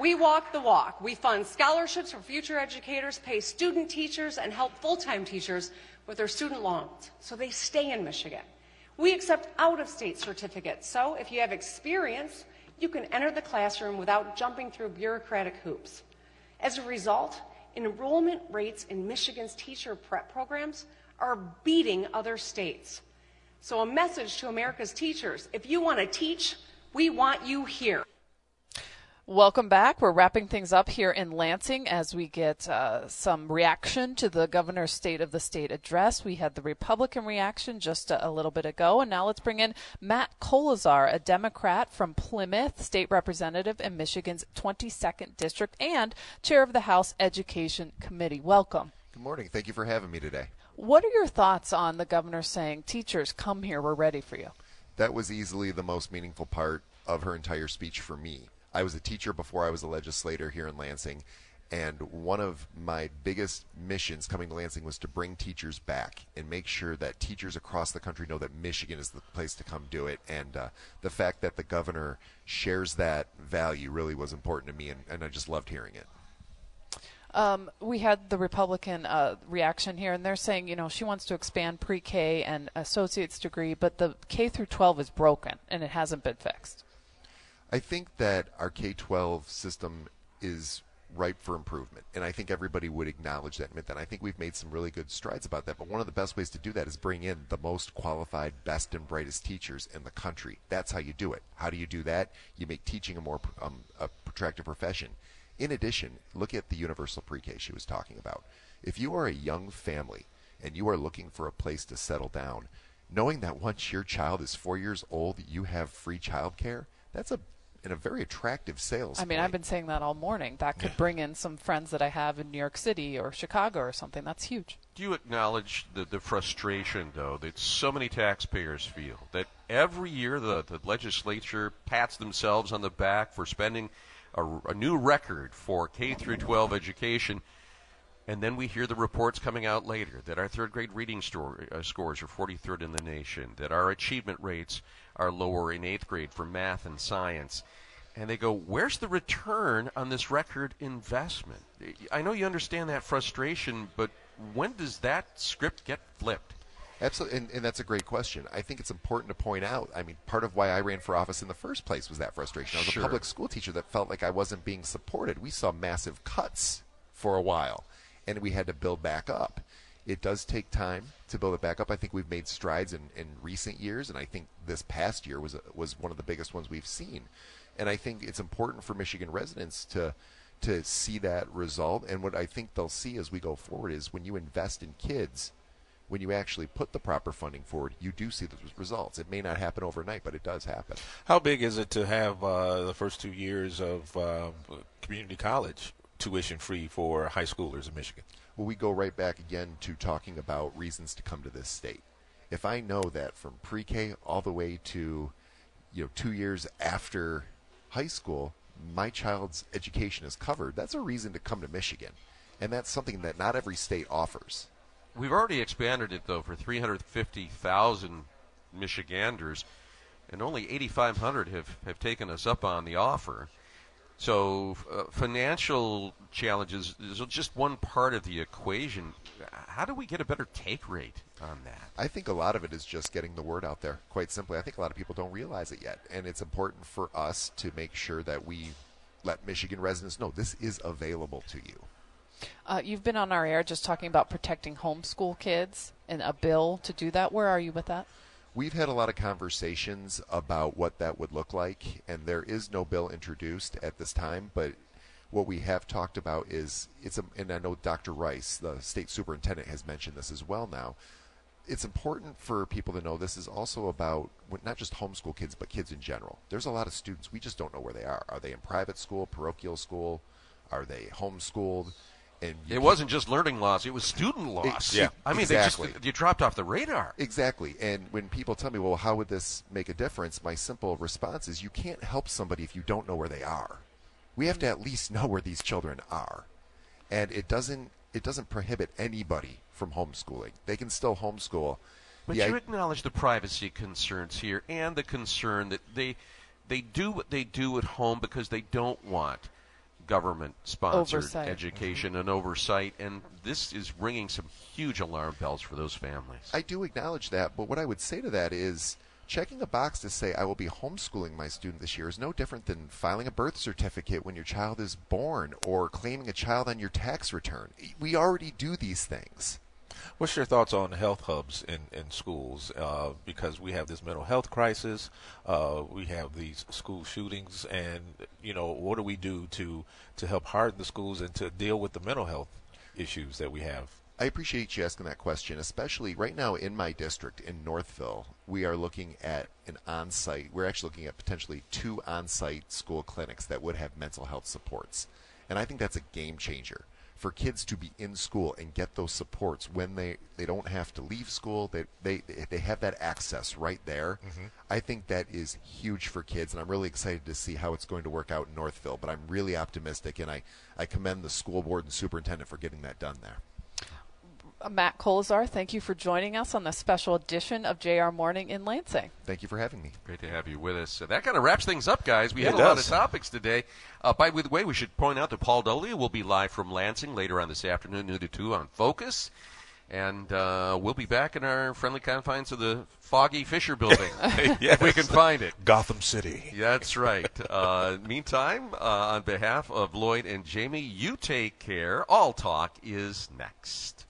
We walk the walk. We fund scholarships for future educators, pay student teachers, and help full time teachers with their student loans so they stay in Michigan. We accept out of state certificates, so if you have experience, you can enter the classroom without jumping through bureaucratic hoops. As a result, enrollment rates in Michigan's teacher prep programs are beating other states. So, a message to America's teachers if you want to teach, we want you here. Welcome back. We're wrapping things up here in Lansing as we get uh, some reaction to the governor's State of the State address. We had the Republican reaction just a, a, little bit ago, and now let's bring in Matt Koleszar, a Democrat from Plymouth, state representative in Michigan's 22nd district and chair of the House Education Committee. Welcome. Good morning. Thank you for having me today. What are your thoughts on the governor saying, "Teachers, come here. We're ready for you"? That was easily the most meaningful part of her entire speech for me I was a teacher before I was a legislator here in Lansing. And one of my biggest missions coming to Lansing was to bring teachers back and make sure that teachers across the country know that Michigan is the place to come do it. And uh, the fact that the governor shares that value really was important to me, and, and I just loved hearing it. Um, we had the Republican uh, reaction here, and they're saying, you know, she wants to expand pre-K and associate's degree, but the K through 12 is broken and it hasn't been fixed. I think that our K 12 system is ripe for improvement. And I think everybody would acknowledge that and admit that. I think we've made some really good strides about that. But one of the best ways to do that is bring in the most qualified, best, and brightest teachers in the country. That's how you do it. How do you do that? You make teaching a more um, a attractive profession. In addition, look at the universal pre K she was talking about. If you are a young family and you are looking for a place to settle down, knowing that once your child is four years old, you have free childcare, that's a in a very attractive sales. I mean, point. I've been saying that all morning. That could bring in some friends that I have in New York City or Chicago or something. That's huge. Do you acknowledge the, the frustration, though, that so many taxpayers feel that every year the, the legislature pats themselves on the back for spending a, a new record for K through 12 education? And then we hear the reports coming out later that our third grade reading store, uh, scores are 43rd in the nation, that our achievement rates are lower in eighth grade for math and science. And they go, Where's the return on this record investment? I know you understand that frustration, but when does that script get flipped? Absolutely, and, and, that's a great question. I think it's important to point out. I mean, part of why I ran for office in the first place was that frustration. I was sure. a public school teacher that felt like I wasn't being supported. We saw massive cuts for a while, and we had to build back up. It does take time to build it back up. I think we've made strides in, in recent years, and I think this past year was was one of the biggest ones we've seen. And I think it's important for Michigan residents to to see that result. And what I think they'll see as we go forward is when you invest in kids, when you actually put the proper funding forward, you do see those results. It may not happen overnight, but it does happen. How big is it to have uh, the first two years of uh, community college tuition free for high schoolers in Michigan? well, we go right back again to talking about reasons to come to this state. If I know that from pre-K all the way to, you know, two years after high school, my child's education is covered, that's a reason to come to Michigan, and that's something that not every state offers. We've already expanded it though for 350,000 Michiganders, and only 8,500 have have taken us up on the offer. So uh, financial challenges is just one part of the equation. How do we get a better take rate on that? I think a lot of it is just getting the word out there. Quite simply, I think a lot of people don't realize it yet, and it's important for us to make sure that we let Michigan residents know this is available to you. Uh, you've been on our air just talking about protecting homeschool kids and a bill to do that. Where are you with that? We've had a lot of conversations about what that would look like, and there is no bill introduced at this time, but what we have talked about is it's a, and I know Dr. Rice, the state superintendent, has mentioned this as well now. It's important for people to know this is also about not just homeschool kids, but kids in general. There's a lot of students we just don't know where they are. Are they in private school, parochial school? Are they homeschooled? And it wasn't just learning loss; it was student loss. It, yeah, I mean, exactly. they just you dropped off the radar. Exactly. And when people tell me, "Well, how would this make a difference?" My simple response is, "You can't help somebody if you don't know where they are. We have to at least know where these children are." And it doesn't it doesn't prohibit anybody from homeschooling. They can still homeschool. But the you I- acknowledge the privacy concerns here and the concern that they they do what they do at home because they don't want government sponsored Oversight. education and oversight, and this is ringing some huge alarm bells for those families. I do acknowledge that, but what I would say to that is checking a box to say I will be homeschooling my student this year is no different than filing a birth certificate when your child is born or claiming a child on your tax return. We already do these things. What's your thoughts on health hubs in, in schools? Uh, because we have this mental health crisis, uh, we have these school shootings, and you know what do we do to to help harden the schools and to deal with the mental health issues that we have? I appreciate you asking that question, especially right now in my district in Northville. We are looking at an on site, we're actually looking at potentially two on site school clinics that would have mental health supports. And I think that's a game changer for kids to be in school and get those supports when they, they don't have to leave school. They, they, they have that access right there. Mm-hmm. I think that is huge for kids, and I'm really excited to see how it's going to work out in Northville. But I'm really optimistic, and I, I commend the school board and superintendent for getting that done there. Matt Koleszar, thank you for joining us on the special edition of JR Morning in Lansing. Thank you for having me. Great to have you with us. So that kind of wraps things up, guys. We It had a lot of topics today. Uh, by the way, we should point out that Paul Dolia will be live from Lansing later on this afternoon, noon to 2 on Focus. And uh, we'll be back in our friendly confines of the Foggy Fisher building, if we can find it. Gotham City. That's right. Uh, meantime, uh, on behalf of Lloyd and Jamie, you take care. All talk is next.